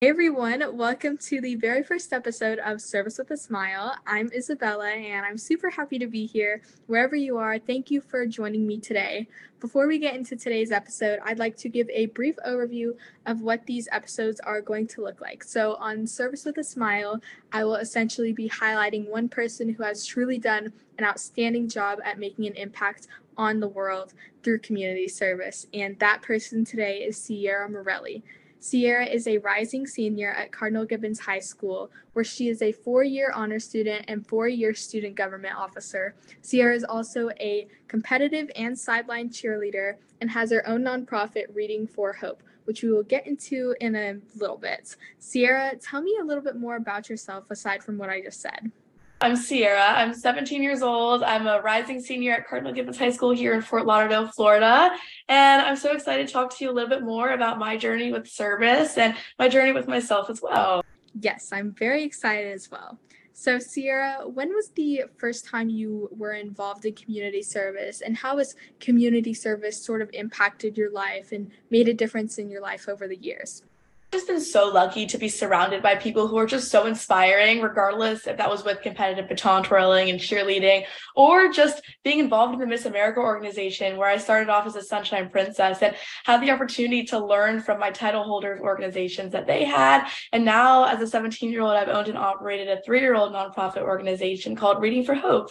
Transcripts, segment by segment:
Hey everyone, welcome to the very first episode of Service with a Smile. I'm Isabella and I'm super happy to be here. Wherever you are, thank you for joining me today. Before we get into today's episode, I'd like to give a brief overview of what these episodes are going to look like. So, on Service with a Smile, I will essentially be highlighting one person who has truly done an outstanding job at making an impact on the world through community service. And that person today is Sierra Morelli. Sierra is a rising senior at Cardinal Gibbons High School, where she is a four year honor student and four year student government officer. Sierra is also a competitive and sideline cheerleader and has her own nonprofit, Reading for Hope, which we will get into in a little bit. Sierra, tell me a little bit more about yourself aside from what I just said. I'm Sierra. I'm 17 years old. I'm a rising senior at Cardinal Gibbons High School here in Fort Lauderdale, Florida. And I'm so excited to talk to you a little bit more about my journey with service and my journey with myself as well. Yes, I'm very excited as well. So, Sierra, when was the first time you were involved in community service, and how has community service sort of impacted your life and made a difference in your life over the years? Just been so lucky to be surrounded by people who are just so inspiring, regardless if that was with competitive baton twirling and cheerleading, or just being involved in the Miss America organization, where I started off as a Sunshine Princess and had the opportunity to learn from my title holders organizations that they had. And now, as a 17 year old, I've owned and operated a three year old nonprofit organization called Reading for Hope.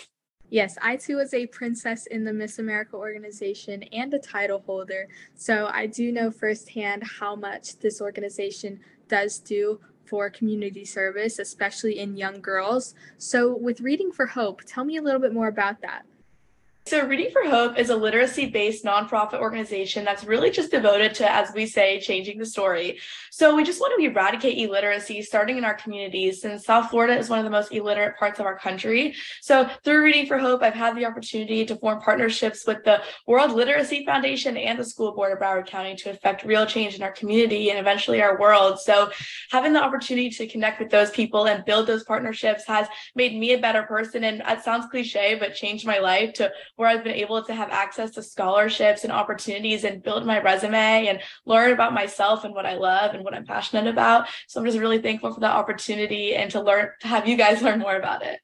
Yes, I too was a princess in the Miss America organization and a title holder. So I do know firsthand how much this organization does do for community service, especially in young girls. So, with Reading for Hope, tell me a little bit more about that. So, Reading for Hope is a literacy based nonprofit organization that's really just devoted to, as we say, changing the story. So, we just want to eradicate illiteracy starting in our communities since South Florida is one of the most illiterate parts of our country. So, through Reading for Hope, I've had the opportunity to form partnerships with the World Literacy Foundation and the School Board of Broward County to affect real change in our community and eventually our world. So, having the opportunity to connect with those people and build those partnerships has made me a better person. And it sounds cliche, but changed my life to where I've been able to have access to scholarships and opportunities and build my resume and learn about myself and what I love and what I'm passionate about. So I'm just really thankful for that opportunity and to learn to have you guys learn more about it.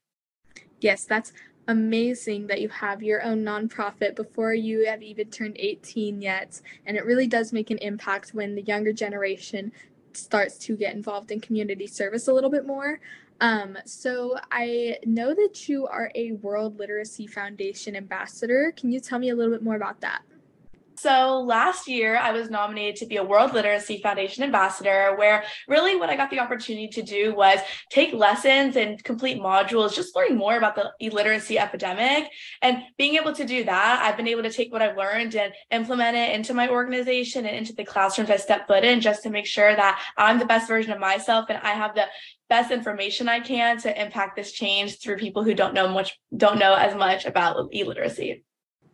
Yes, that's amazing that you have your own nonprofit before you have even turned 18 yet. And it really does make an impact when the younger generation starts to get involved in community service a little bit more. Um, so I know that you are a World Literacy Foundation ambassador. Can you tell me a little bit more about that? So last year, I was nominated to be a World Literacy Foundation ambassador, where really what I got the opportunity to do was take lessons and complete modules, just learning more about the illiteracy epidemic. And being able to do that, I've been able to take what I've learned and implement it into my organization and into the classrooms I step foot in just to make sure that I'm the best version of myself and I have the best information I can to impact this change through people who don't know much, don't know as much about illiteracy.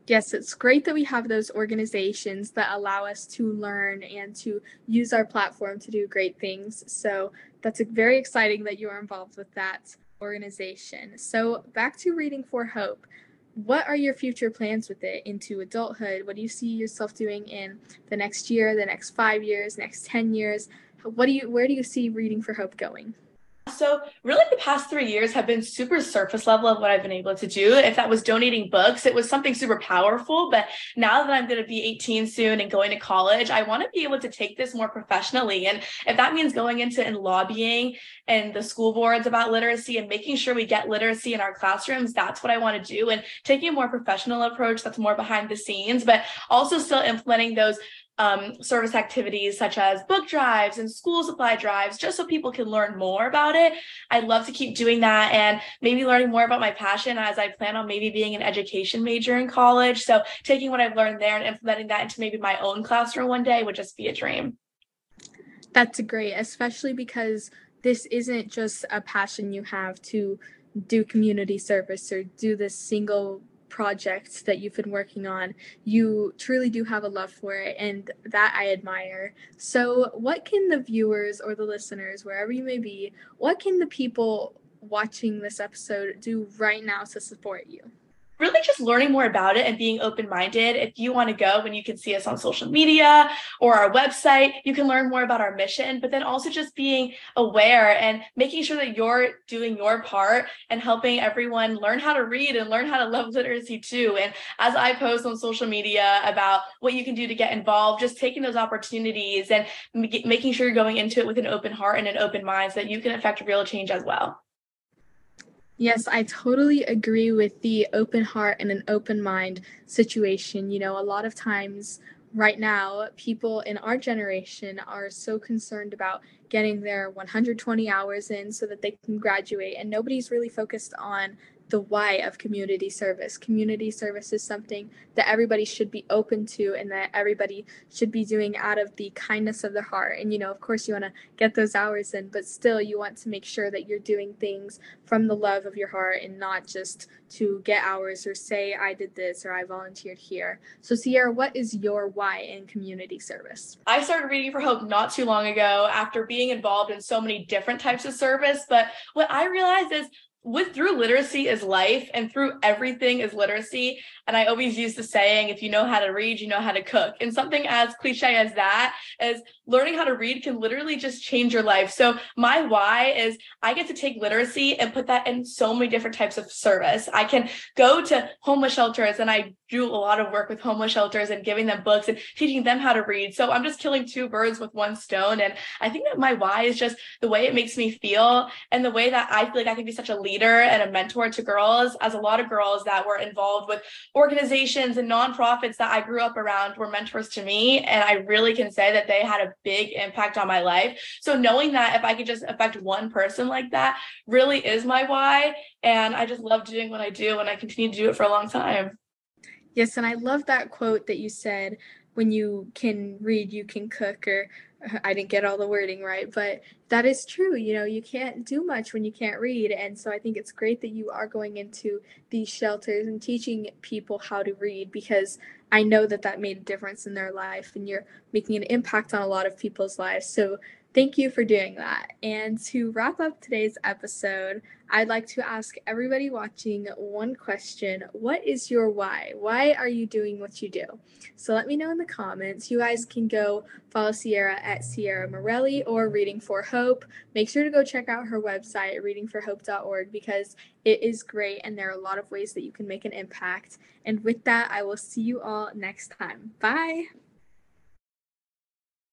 Yes, it's great that we have those organizations that allow us to learn and to use our platform to do great things. So that's very exciting that you are involved with that organization. So back to Reading for Hope. What are your future plans with it into adulthood? What do you see yourself doing in the next year, the next five years, next 10 years? What do you, where do you see Reading for Hope going? So, really, the past three years have been super surface level of what I've been able to do. If that was donating books, it was something super powerful. But now that I'm going to be 18 soon and going to college, I want to be able to take this more professionally. And if that means going into and lobbying and the school boards about literacy and making sure we get literacy in our classrooms, that's what I want to do. And taking a more professional approach that's more behind the scenes, but also still implementing those um, service activities such as book drives and school supply drives, just so people can learn more about it. I'd love to keep doing that and maybe learning more about my passion as I plan on maybe being an education major in college. So taking what I've learned there and implementing that into maybe my own classroom one day would just be a dream. That's great, especially because this isn't just a passion you have to do community service or do this single projects that you've been working on, you truly do have a love for it, and that I admire. So, what can the viewers or the listeners, wherever you may be, what can the people watching this episode do right now to support you? Really just learning more about it and being open minded. If you want to go, and you can see us on social media or our website, you can learn more about our mission, but then also just being aware and making sure that you're doing your part and helping everyone learn how to read and learn how to love literacy too. And as I post on social media about what you can do to get involved, just taking those opportunities and making sure you're going into it with an open heart and an open mind so that you can affect real change as well. Yes, I totally agree with the open heart and an open mind situation. You know, a lot of times right now, people in our generation are so concerned about getting their 120 hours in so that they can graduate, and nobody's really focused on the why of community service. Community service is something that everybody should be open to and that everybody should be doing out of the kindness of their heart. And, you know, of course, you want to get those hours in, but still, you want to make sure that you're doing things from the love of your heart and not just to get hours or say, I did this or I volunteered here. So, Sierra, what is your why in community service? I started Reading for Hope not too long ago after being involved in so many different types of service. But what I realized is with through literacy is life and through everything is literacy. And i always use the saying if you know how to read you know how to cook. And something as cliche as that is learning how to read can literally just change your life. So my why is i get to take literacy and put that in so many different types of service. I can go to homeless shelters and i do a lot of work with homeless shelters and giving them books and teaching them how to read. So i'm just killing two birds with one stone. And i think that my why is just the way it makes me feel and the way that i feel like i can be such a leader and a mentor to girls, as a lot of girls that were involved with organizations and nonprofits that I grew up around were mentors to me. And I really can say that they had a big impact on my life. So knowing that if I could just affect one person like that really is my why. And I just love doing what I do and I continue to do it for a long time. Yes, and I love that quote that you said when you can read, you can cook, or I didn't get all the wording right, but that is true. You know, you can't do much when you can't read. And so I think it's great that you are going into these shelters and teaching people how to read because I know that that made a difference in their life and you're making an impact on a lot of people's lives. So Thank you for doing that. And to wrap up today's episode, I'd like to ask everybody watching one question What is your why? Why are you doing what you do? So let me know in the comments. You guys can go follow Sierra at Sierra Morelli or Reading for Hope. Make sure to go check out her website, readingforhope.org, because it is great and there are a lot of ways that you can make an impact. And with that, I will see you all next time. Bye.